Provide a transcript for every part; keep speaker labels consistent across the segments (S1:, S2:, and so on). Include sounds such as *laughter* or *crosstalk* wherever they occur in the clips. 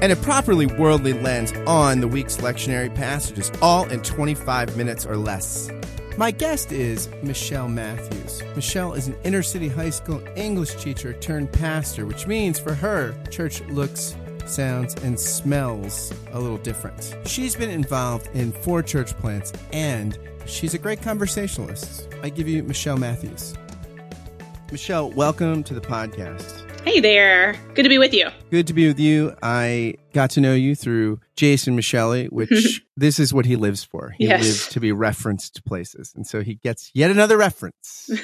S1: and a properly worldly lens on the week's lectionary passages, all in 25 minutes or less. My guest is Michelle Matthews. Michelle is an inner city high school English teacher turned pastor, which means for her, church looks, sounds, and smells a little different. She's been involved in four church plants and she's a great conversationalist. I give you Michelle Matthews. Michelle, welcome to the podcast.
S2: Hey there. Good to be with you.
S1: Good to be with you. I got to know you through Jason Micheli, *laughs* which this is what he lives for. He
S2: Yes.
S1: lives to be referenced places. And so he gets yet another reference. *laughs*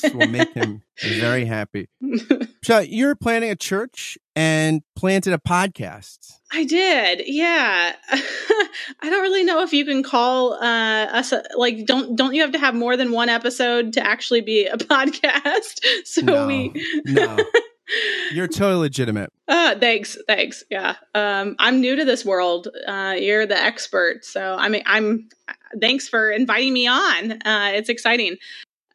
S1: This will make him very happy. *laughs* So you're planning a church and planted a podcast.
S2: I did. Yeah. I don't really know if you can call uh, us a, like don't don't you have to have more than one episode to actually be a podcast? So
S1: No,
S2: we
S1: no. You're totally legitimate.
S2: uh thanks. Thanks. Yeah. Um I'm new to this world. Uh you're the expert. So I mean I'm thanks for inviting me on. Uh it's exciting.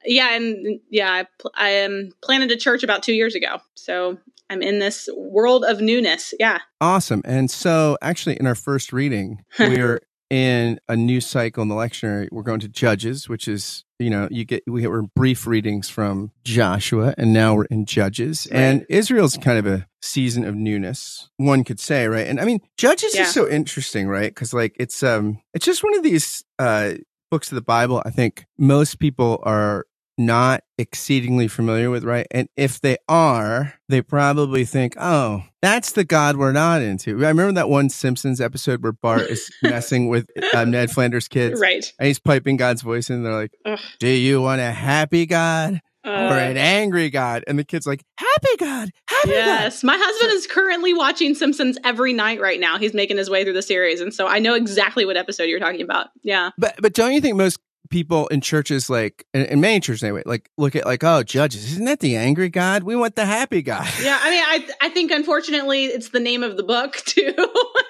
S2: Yeah, and yeah, I, pl- I um, planted a church about 2 years ago. So I'm in this world of newness. Yeah.
S1: Awesome. And so, actually, in our first reading, we're *laughs* in a new cycle in the lectionary. We're going to Judges, which is, you know, you get, we were brief readings from Joshua, and now we're in Judges.
S2: Right.
S1: And Israel's kind of a season of newness, one could say, right? And I mean, Judges
S2: Yeah.
S1: is so interesting, right? Because, like, it's, um, it's just one of these, uh, books of the Bible I think most people are not exceedingly familiar with, right? And if they are, they probably think, oh, that's the God we're not into. I remember that one Simpsons episode where Bart is *laughs* messing with uh, Ned Flanders' kids.
S2: Right.
S1: And he's piping God's voice in. And they're like,
S2: Ugh.
S1: do you want a happy God or
S2: Uh,
S1: an angry God? And the kid's like, happy God, happy God.
S2: Yes, my husband is currently watching Simpsons every night right now. He's making his way through the series, and so I know exactly what episode you're talking about. Yeah,
S1: But but don't you think most people in churches like in, many churches anyway like look at like oh judges isn't that the angry God? We want the happy God.
S2: yeah. I mean, I I think unfortunately it's the name of the book *laughs* too.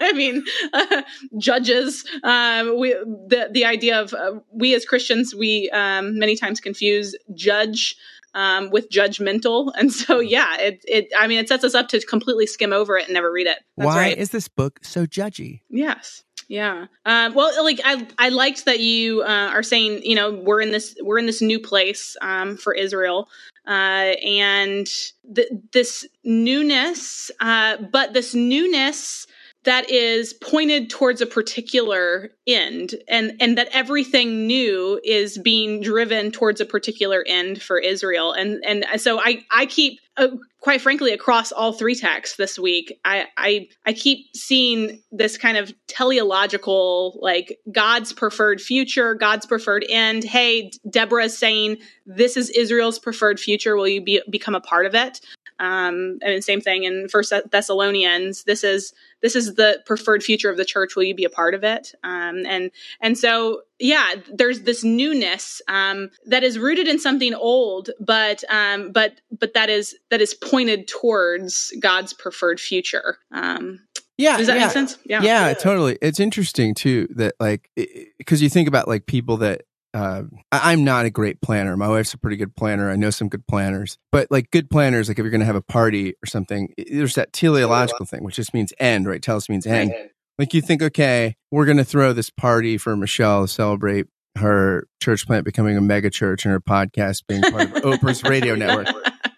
S2: I mean, uh, judges. Um, we the the idea of uh, we as Christians we um, many times confuse judge. Um, with judgmental, *laughs* and so yeah, it it. I mean, it sets us up to completely skim over it and never read it. That's
S1: Why
S2: right.
S1: is this book so judgy?
S2: Yes. Yeah. Um, well, like I, I liked that you uh, are saying, you know, we're in this, we're in this new place um, for Israel, uh, and th- this newness, uh, but this newness that is pointed towards a particular end, and and that everything new is being driven towards a particular end for Israel, and and so I I keep. Uh, quite frankly across all three texts this week I, I i keep seeing this kind of teleological like god's preferred future god's preferred end. Hey Deborah is saying this is israel's preferred future. Will you be, become a part of it um and same thing in first thessalonians. This is this is the preferred future of the church. Will you be a part of it? Um and and so yeah there's this newness um that is rooted in something old but um but but that is that is pointed towards god's preferred future. Um
S1: Yeah,
S2: does that
S1: yeah.
S2: make sense? Yeah.
S1: Yeah, totally. It's interesting too that like because you think about like people that uh, I'm not a great planner. My wife's a pretty good planner. I know some good planners, but like good planners, like if you're going to have a party or something, there's that teleological thing, which just means end, right? Telos means end. Like you think, okay, we're going to throw this party for Michelle to celebrate her church plant becoming a mega church and her podcast being part of *laughs* Oprah's radio network.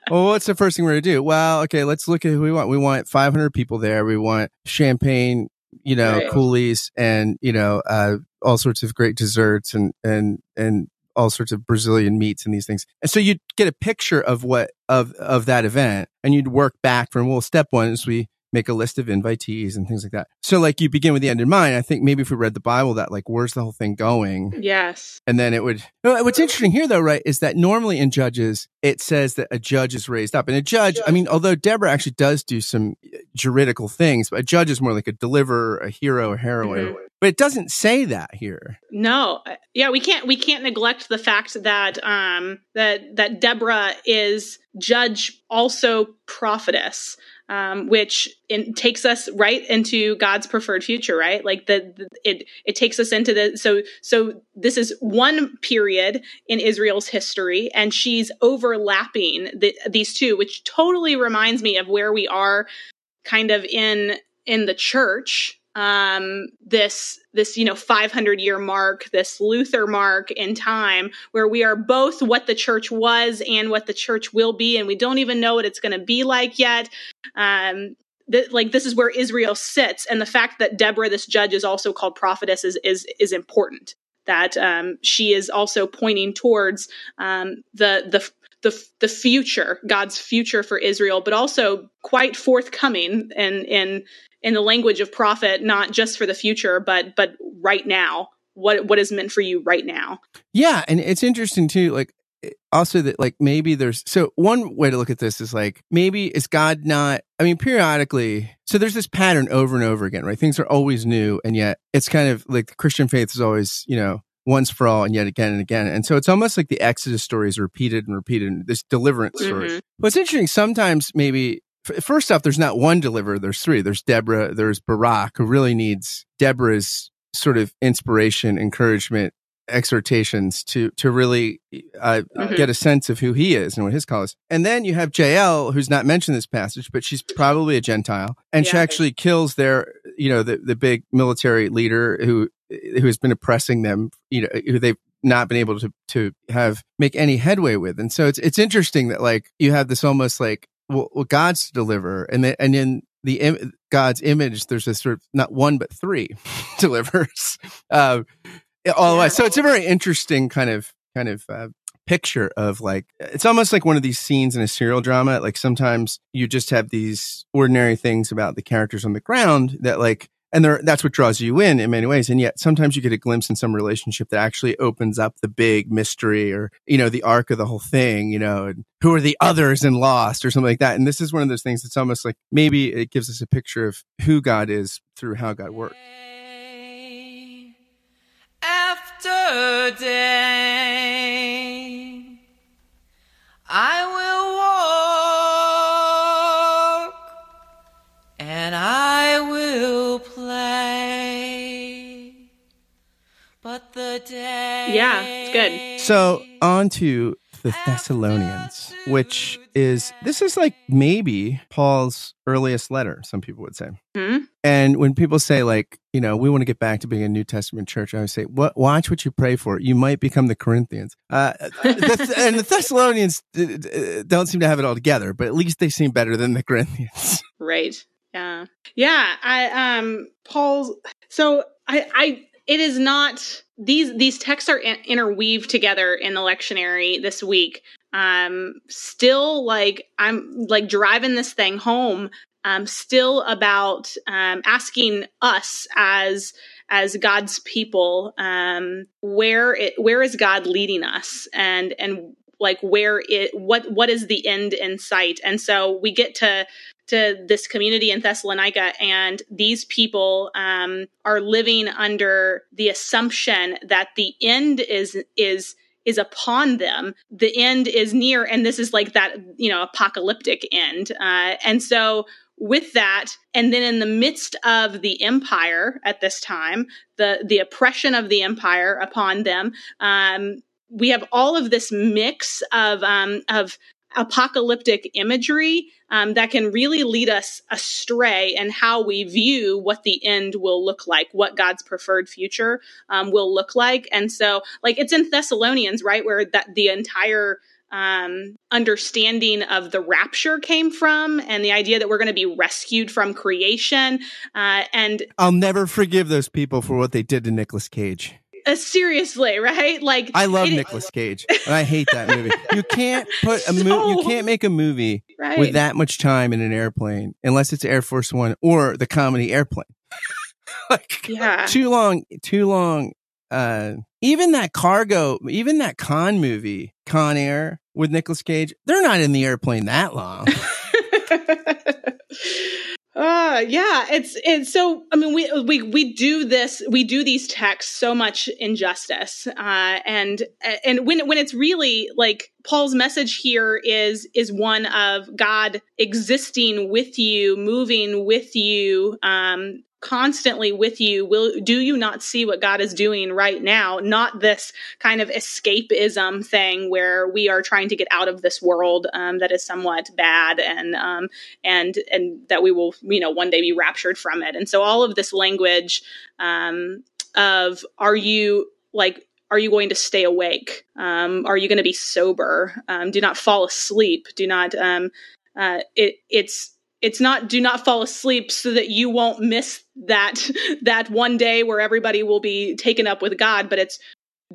S1: Well, what's the first thing we're going to do? Well, okay, let's look at who we want. We want 500 people there. We want champagne, you know,
S2: Right.
S1: coolies and, you know, uh, all sorts of great desserts and, and, and all sorts of Brazilian meats and these things. And so you'd get a picture of what, of, of that event and you'd work back from, well, step one is we make a list of invitees and things like that. So like you begin with the end in mind. I think maybe if we read the Bible that like, where's the whole thing going?
S2: yes
S1: and then it would what's interesting here though right is that normally in judges it says that a judge is raised up and a judge i mean although deborah actually does do some juridical things but a judge is more like a deliverer a hero a heroine
S2: Mhm.
S1: but it doesn't say that here.
S2: No, yeah, we can't we can't neglect the fact that um that that Deborah is judge also prophetess um, which in, takes us right into God's preferred future, right? Like the, the, it it takes us into the so so this is one period in Israel's history, and she's overlapping the, these two, which totally reminds me of where we are, kind of in in the church um, this this you know 500 year mark, this Luther mark in time, where we are both what the church was and what the church will be, and we don't even know what it's going to be like yet. Um, th- like this is where Israel sits, and the fact that Deborah, this judge, is also called prophetess is is is important. That um, she is also pointing towards um, the the the the future, God's future for Israel, but also quite forthcoming in in in the language of prophet, not just for the future, but but right now. What what is meant for you right now?
S1: Yeah, and it's interesting too. Like also that like maybe there's so one way to look at this is like maybe is God not I mean periodically so there's this pattern over and over again right things are always new and yet it's kind of like the Christian faith is always you know once for all and yet again and again and so it's almost like the Exodus story is repeated and repeated this deliverance story mm-hmm. but it's interesting sometimes maybe first off, there's not one deliverer. There's three. There's Deborah. There's Barak, who really needs Deborah's sort of inspiration, encouragement, exhortations to to really uh, mm-hmm. get a sense of who he is and what his call is. And then you have Jael, who's not mentioned in this passage, but she's probably a Gentile, and yeah. she actually kills their, you know, the the big military leader who who has been oppressing them, you know, who they've not been able to to have make any headway with. And so it's it's interesting that like you have this almost like well, well God's deliver, and then and in the Im- God's image, there's a sort of not one but three *laughs* delivers. Uh, all the way. So it's a very interesting kind of kind of uh, picture of like it's almost like one of these scenes in a serial drama. Like sometimes you just have these ordinary things about the characters on the ground that like and there, that's what draws you in in many ways. And yet sometimes you get a glimpse in some relationship that actually opens up the big mystery or, you know, the arc of the whole thing, you know, and who are the others and Lost or something like that. And this is one of those things that's almost like maybe it gives us a picture of who God is through how God works. After day, So on to the Thessalonians, which is this is like maybe Paul's earliest letter, some people would say. Mm-hmm. And when people say like, you know, we want to get back to being a New Testament church, I would say, what watch what you pray for. You might become the Corinthians. Uh, *laughs* the, and the Thessalonians don't seem to have it all together, but at least they seem better than the Corinthians. *laughs*
S2: Right. Yeah. Yeah, I um Paul's so I I it is not these these texts are in, interweaved together in the lectionary this week. Um still like i'm like driving this thing home um still about um asking us as as god's people um where it where is god leading us? And and like where it what what is the end in sight? And so we get to to this community in Thessalonica, and these people um, are living under the assumption that the end is is is upon them. The end is near, and this is like that you know apocalyptic end. Uh, and so with that and then in the midst of the empire at this time the the oppression of the empire upon them um, we have all of this mix of um, of apocalyptic imagery um, that can really lead us astray in how we view what the end will look like, what God's preferred future um, will look like. And so, like it's in Thessalonians, right, where that the entire um, understanding of the rapture came from and the idea that we're going to be rescued from creation. Uh, and
S1: I'll never forgive those people for what they did to Nicolas Cage.
S2: Uh, seriously, right? Like
S1: I love Nicolas Cage, and I hate that movie. You can't put a movie. You *laughs* can't make a movie right. with that much time in an airplane unless it's Air Force One or the comedy Airplane. *laughs* like, yeah, too long. Too long. Uh, even that cargo, even that con movie, Con Air with Nicolas Cage, they're not in the airplane that long. *laughs*
S2: Uh yeah, it's it's so I mean we we we do this we do these texts so much injustice. Uh and and when when it's really like Paul's message here is is one of God existing with you, moving with you, um constantly with you will do you not see what god is doing right now? Not this kind of escapism thing where we are trying to get out of this world um, that is somewhat bad and um, and and that we will you know one day be raptured from it. And so all of this language um, of are you like are you going to stay awake? Um, are you going to be sober? Um, do not fall asleep. Do not um, uh, it, it's it's not do not fall asleep so that you won't miss that *laughs* that one day where everybody will be taken up with God but it's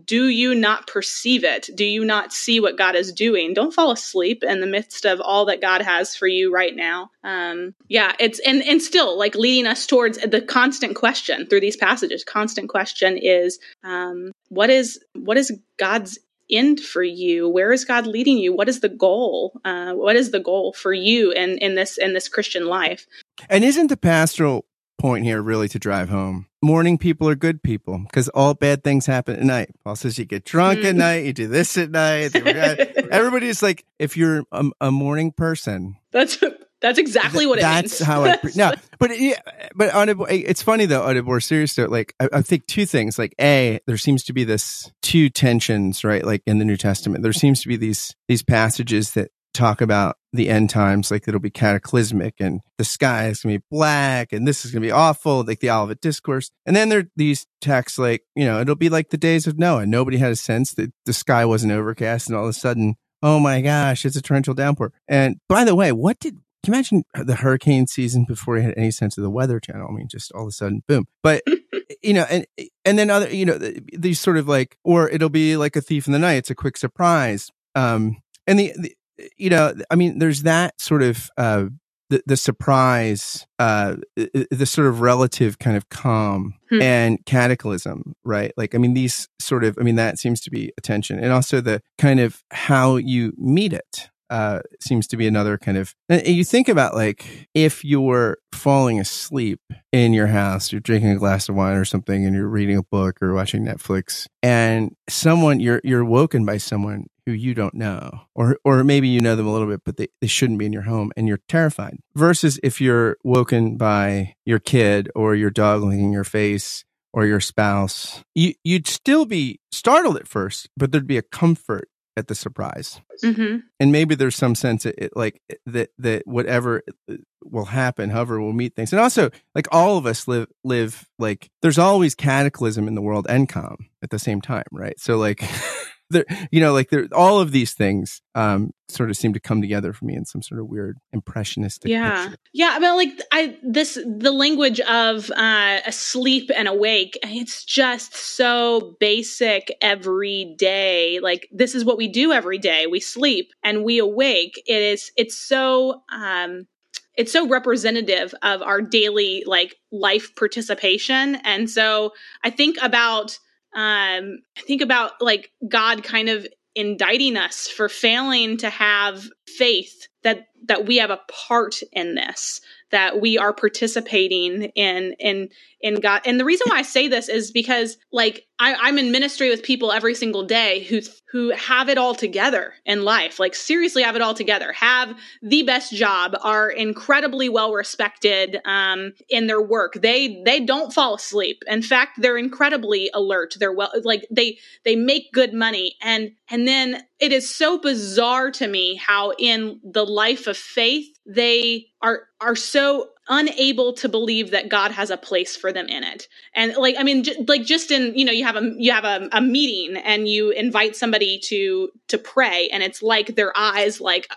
S2: do you not perceive it? Do you not see what God is doing? Don't fall asleep in the midst of all that God has for you right now. Um yeah it's and and still like leading us towards the constant question through these passages. Constant question is um what is what is God's end for you? Where is god leading you? What is the goal uh, what is the goal for you in in this in this christian life?
S1: And isn't the pastoral point here really to drive home? Morning people are good people because all bad things happen at night. Paul says you get drunk mm. at night you do this at night *laughs* everybody's like if you're a, a morning person
S2: that's that's exactly what it
S1: that's
S2: means.
S1: how I pre- *laughs* no, but yeah, but on a, eh, it's funny though. On a more serious note, like I, I, think two things. Like a, there seems to be this two tensions, right? Like in the New Testament, there seems to be these these passages that talk about the end times, like it'll be cataclysmic and the sky is gonna be black and this is gonna be awful, like the Olivet Discourse. And then there are these texts like, you know, it'll be like the days of Noah. Nobody had a sense that the sky wasn't overcast and all of a sudden oh my gosh, it's a torrential downpour. And by the way, what did can you imagine the hurricane season before you had any sense of the weather channel? I mean, just all of a sudden, boom. But *laughs* you know, and and then other, you know, these sort of like, or it'll be like a thief in the night. It's a quick surprise. Um, and the, the you know, I mean, there's that sort of uh, the, the surprise, uh, the sort of relative kind of calm hmm. and cataclysm, right? Like, I mean, these sort of, I mean, that seems to be attention, and also the kind of how you meet it, uh, seems to be another kind of. you think about like if you're falling asleep in your house, you're drinking a glass of wine or something, and you're reading a book or watching Netflix, and someone you're you're woken by someone who you don't know, or or maybe you know them a little bit, but they, they shouldn't be in your home, and you're terrified. Versus if you're woken by your kid or your dog licking your face or your spouse, you, you'd still be startled at first, but there'd be a comfort at the surprise. Mm-hmm. And maybe there's some sense it, it, like that that whatever uh, will happen, however, we'll meet things. And also, like all of us live live like there's always cataclysm in the world and calm at the same time, right? So like *laughs* there, you know, like there, all of these things um, sort of seem to come together for me in some sort of weird impressionistic.
S2: Yeah,
S1: picture.
S2: yeah. I mean, like I this the language of uh, asleep and awake. It's just so basic every day. Like this is what we do every day. We sleep and we awake. It is. It's so. Um, it's so representative of our daily like life participation and so i think about um, I think about like God kind of indicting us for failing to have faith that that we have a part in this that we are participating in in in God. And the reason why I say this is because like I, I'm in ministry with people every single day who who have it all together in life, like seriously have it all together, have the best job, are incredibly well respected um, in their work. They they don't fall asleep. In fact, they're incredibly alert. They're well like they they make good money, and and then it is so bizarre to me how in the life of faith they are are so unable to believe that God has a place for them in it. And like I mean j- like just in you know you have a you have a, a meeting and you invite somebody to to pray and it's like their eyes like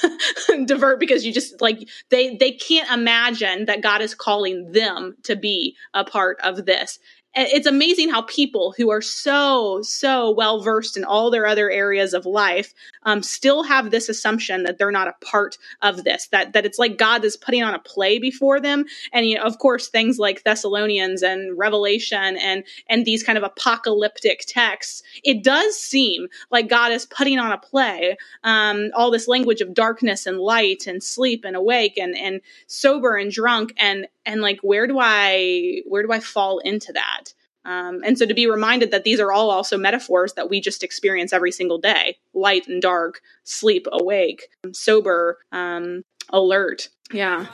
S2: *laughs* divert because you just like they they can't imagine that God is calling them to be a part of this it's amazing how people who are so so well versed in all their other areas of life um, still have this assumption that they're not a part of this that that it's like god is putting on a play before them. And you know of course things like thessalonians and revelation and and these kind of apocalyptic texts it does seem like god is putting on a play um, all this language of darkness and light and sleep and awake and and sober and drunk. And and like where do i where do i fall into that um, and so to be reminded that these are all also metaphors that we just experience every single day light and dark, sleep, awake, sober, um, alert. Yeah.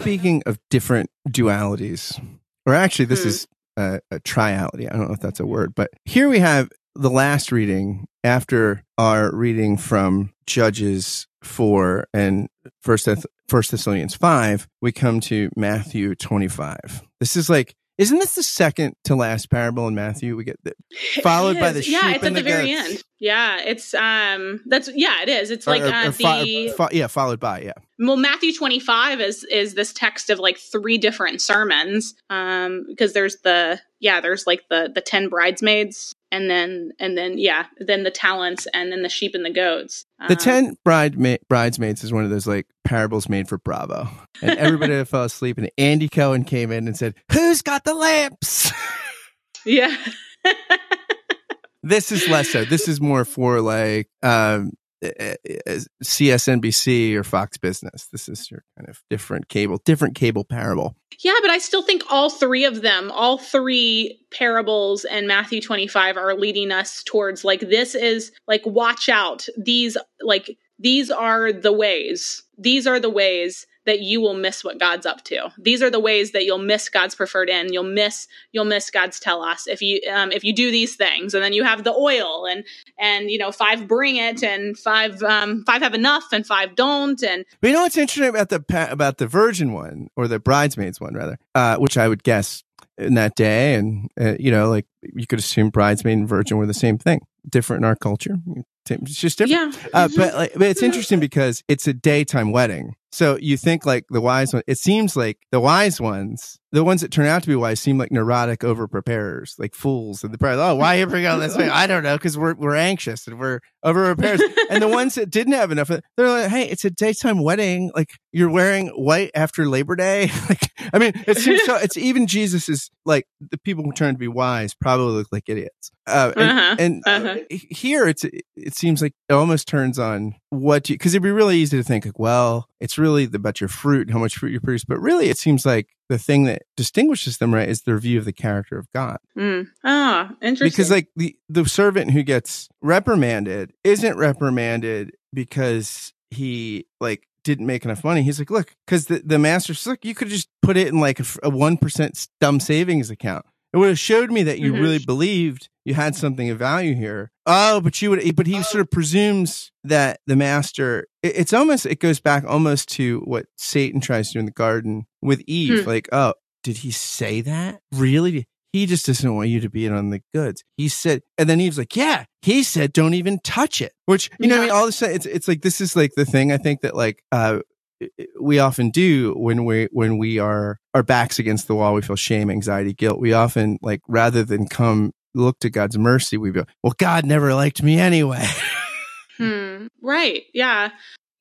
S1: Speaking of different dualities, or actually, this hmm. is a, a triality. I don't know if that's a word, but here we have the last reading after our reading from Judges 4 and First, Thess- First Thessalonians 5, we come to Matthew 25. This is like isn't this the second to last parable in Matthew? We get the, followed by the sheep
S2: yeah, it's
S1: at
S2: the,
S1: the
S2: very end. Yeah, it's um, that's yeah, it is. It's like
S1: or,
S2: uh,
S1: or fo-
S2: the
S1: fo- yeah, followed by yeah.
S2: Well, Matthew twenty five is is this text of like three different sermons, um, because there's the yeah, there's like the the ten bridesmaids, and then and then yeah, then the talents, and then the sheep and the goats.
S1: Um, the ten bride ma- bridesmaids is one of those like parables made for Bravo, and everybody *laughs* fell asleep, and Andy Cohen came in and said, "Who's got the lamps?"
S2: yeah. *laughs*
S1: this is less so. This is more for like um, Eh, eh, eh, CSNBC or Fox Business. This is your kind of different cable, different cable parable.
S2: Yeah, but I still think all three of them, all three parables and Matthew 25 are leading us towards like this is like watch out. These like these are the ways. These are the ways that you will miss what God's up to. These are the ways that you'll miss God's preferred end. You'll miss you'll miss God's telos if you um, if you do these things. And then you have the oil and and you know five bring it and five um, five have enough and five don't. And
S1: but you know what's interesting about the about the virgin one or the bridesmaids one rather, uh, which I would guess in that day and uh, you know like you could assume bridesmaid and virgin were the same thing different in our culture it's just different.
S2: Yeah.
S1: Uh, but like, but it's interesting because it's a daytime wedding. So you think like the wise one, it seems like the wise ones, the ones that turn out to be wise seem like neurotic over preparers, like fools. And they're probably, oh, why are you bringing all this? I don't know. Cause we're, we're anxious and we're over preparers. *laughs* and the ones that didn't have enough, they're like, Hey, it's a daytime wedding. Like you're wearing white after Labor Day. *laughs* like, I mean, it seems so, *laughs* it's even Jesus is like the people who turn to be wise probably look like idiots. Uh, and, uh-huh. and uh-huh. Uh, here it's, it seems like it almost turns on what you, cause it'd be really easy to think like, well, it's really about your fruit, how much fruit you produce. But really, it seems like the thing that distinguishes them, right, is their view of the character of God.
S2: Mm. Ah, interesting.
S1: Because like the, the servant who gets reprimanded isn't reprimanded because he like didn't make enough money. He's like, look, because the, the master says, look, you could just put it in like a one percent dumb savings account. It would have showed me that you mm-hmm. really believed you had something of value here. Oh, but you would, but he sort of presumes that the master, it, it's almost, it goes back almost to what Satan tries to do in the garden with Eve. Hmm. Like, oh, did he say that? Really? He just doesn't want you to be in on the goods. He said, and then he was like, yeah, he said, don't even touch it. Which, you know, I mean, all of a sudden, it's, it's like, this is like the thing I think that like, uh, we often do when we when we are our backs against the wall we feel shame anxiety guilt we often like rather than come look to god's mercy we go well god never liked me anyway *laughs*
S2: hmm. right yeah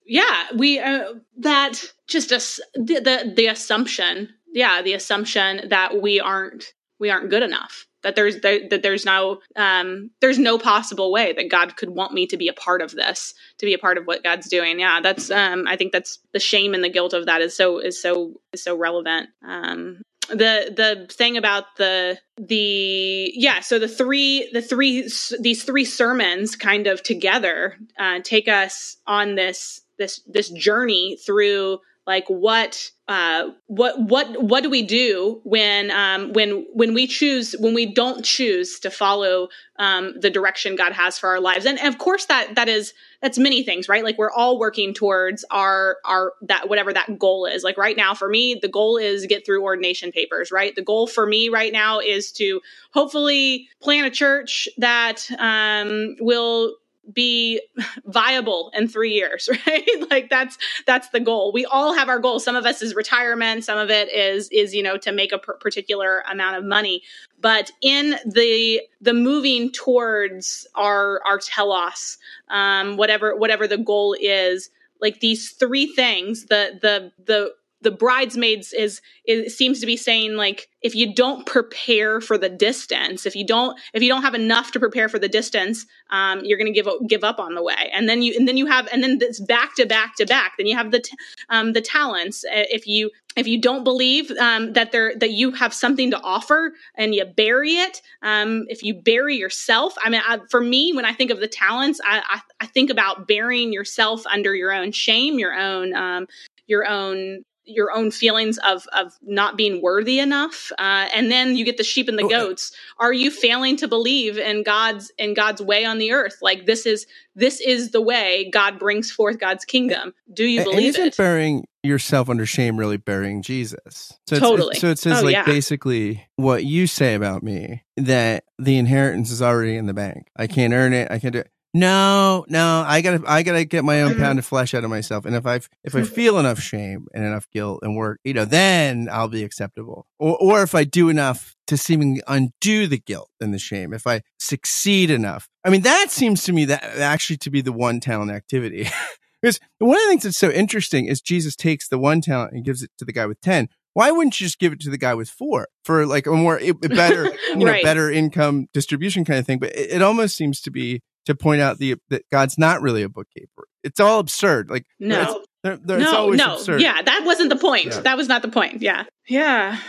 S2: yeah we uh, that just a, the, the the assumption yeah the assumption that we aren't we aren't good enough that there's that, that there's no um, there's no possible way that God could want me to be a part of this, to be a part of what God's doing. Yeah, that's um, I think that's the shame and the guilt of that is so is so is so relevant. Um, the the thing about the the yeah so the three the three these three sermons kind of together uh, take us on this this this journey through like what uh, what what what do we do when um, when when we choose when we don't choose to follow um, the direction God has for our lives? And, of course that that is that's many things right? Like we're all working towards our our that whatever that goal is. Like right now for me the goal is get through ordination papers right? The goal for me right now is to hopefully plant a church that um, will be viable in three years *laughs* right? Like that's that's the goal. We all have our goals. Some of us is retirement. Some of it is is you know to make a particular amount of money. But in the the moving towards our our telos um whatever whatever the goal is like these three things the the the the bridesmaids is, seems to be saying like if you don't prepare for the distance if you don't if you don't have enough to prepare for the distance um, you're going to give give up on the way. And then you and then you have and then it's back to back to back then you have the t- um, the talents. If you if you don't believe um, that there that you have something to offer and you bury it um, if you bury yourself i mean I, for me when i think of the talents I, I, I, think about burying yourself under your own shame your own um, your own your own feelings of of not being worthy enough uh, and then you get the sheep and the oh, goats. Are you failing to believe in god's in god's way on the earth? Like this is this is the way god brings forth god's kingdom. Do you believe and
S1: isn't
S2: it?
S1: burying yourself under shame really burying jesus?
S2: So totally.
S1: so it says
S2: oh,
S1: like
S2: yeah.
S1: basically what you say about me that the inheritance is already in the bank. I can't earn it. I can't do it no, no, I gotta, I gotta get my own mm-hmm. pound of flesh out of myself. And if I, if I mm-hmm. feel enough shame and enough guilt and work, you know, then I'll be acceptable. Or, or if I do enough to seemingly undo the guilt and the shame, if I succeed enough. I mean, that seems to me that actually to be the one talent activity. *laughs* because one of the things that's so interesting is Jesus takes the one talent and gives it to the guy with 10. Why wouldn't you just give it to the guy with four for like a more a better, *laughs* you know, right. better income distribution kind of thing? But it, it almost seems to be to point out the that God's not really a bookkeeper. It's all absurd. Like
S2: no, they're, they're, no, no, absurd. yeah, that wasn't the point. Yeah. That was not the point. Yeah, yeah.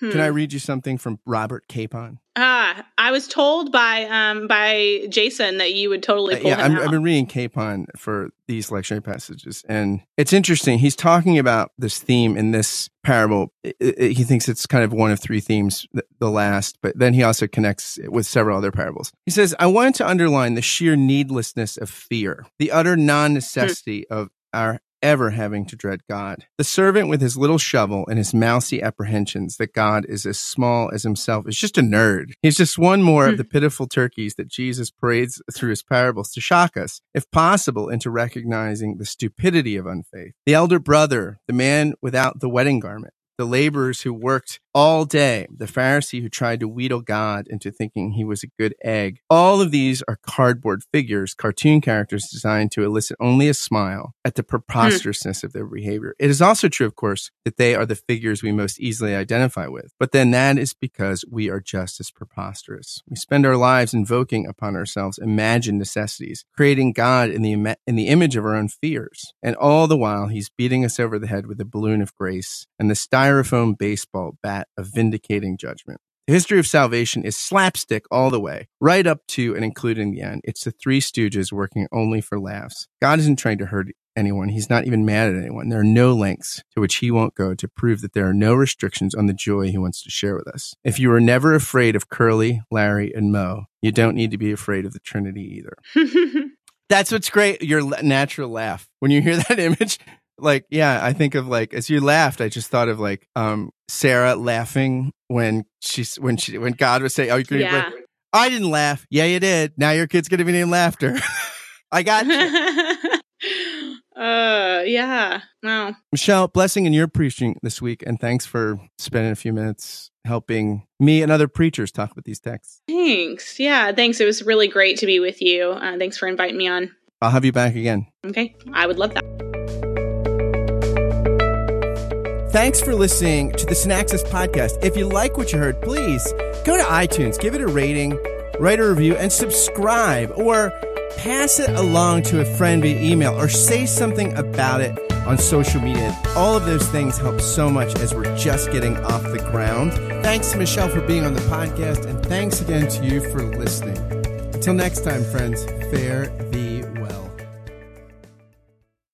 S1: Hmm. Can I read you something from Robert Capon?
S2: Ah, I was told by um by Jason that you would totally pull uh,
S1: yeah,
S2: him
S1: i. I've been reading Capon for these lectionary passages, and it's interesting. He's talking about this theme in this parable. It, it, he thinks it's kind of one of three themes, the, the last, but then he also connects it with several other parables. He says, "I wanted to underline the sheer needlessness of fear, the utter non necessity hmm. of our ever having to dread God. The servant with his little shovel and his mousy apprehensions that God is as small as himself is just a nerd. He's just one more of hmm. the pitiful turkeys that Jesus parades through his parables to shock us, if possible, into recognizing the stupidity of unfaith. The elder brother, the man without the wedding garment, the laborers who worked all day, the Pharisee who tried to wheedle God into thinking he was a good egg. All of these are cardboard figures, cartoon characters designed to elicit only a smile at the preposterousness mm. of their behavior. It is also true, of course, that they are the figures we most easily identify with. But then that is because we are just as preposterous. We spend our lives invoking upon ourselves imagined necessities, creating God in the, Im- in the image of our own fears. And all the while, he's beating us over the head with a balloon of grace and the styrofoam baseball bat of vindicating judgment. The history of salvation is slapstick all the way, right up to and including the end. It's the three stooges working only for laughs. God isn't trying to hurt anyone. He's not even mad at anyone. There are no lengths to which he won't go to prove that there are no restrictions on the joy he wants to share with us. If you are never afraid of Curly, Larry, and Moe, you don't need to be afraid of the Trinity either. *laughs* That's what's great. Your natural laugh. When you hear *laughs* that image, like yeah i think of like as you laughed i just thought of like um sarah laughing when she's when she when god was saying oh you're
S2: yeah.
S1: i didn't laugh. Yeah you did. Now your kid's gonna be named laughter. *laughs* I got you. *laughs*
S2: Uh yeah. Wow.
S1: Michelle blessing in your preaching this week and thanks for spending a few minutes helping me and other preachers talk about these texts.
S2: Thanks. Yeah thanks. It was really great to be with you. Uh, thanks for inviting me on.
S1: I'll have you back again.
S2: Okay. I would love that
S1: Thanks for listening to the Synaxis podcast. If you like what you heard, please go to iTunes, give it a rating, write a review, and subscribe, or pass it along to a friend via email, or say something about it on social media. All of those things help so much as we're just getting off the ground. Thanks to Michelle for being on the podcast, and thanks again to you for listening. Until next time, friends, thee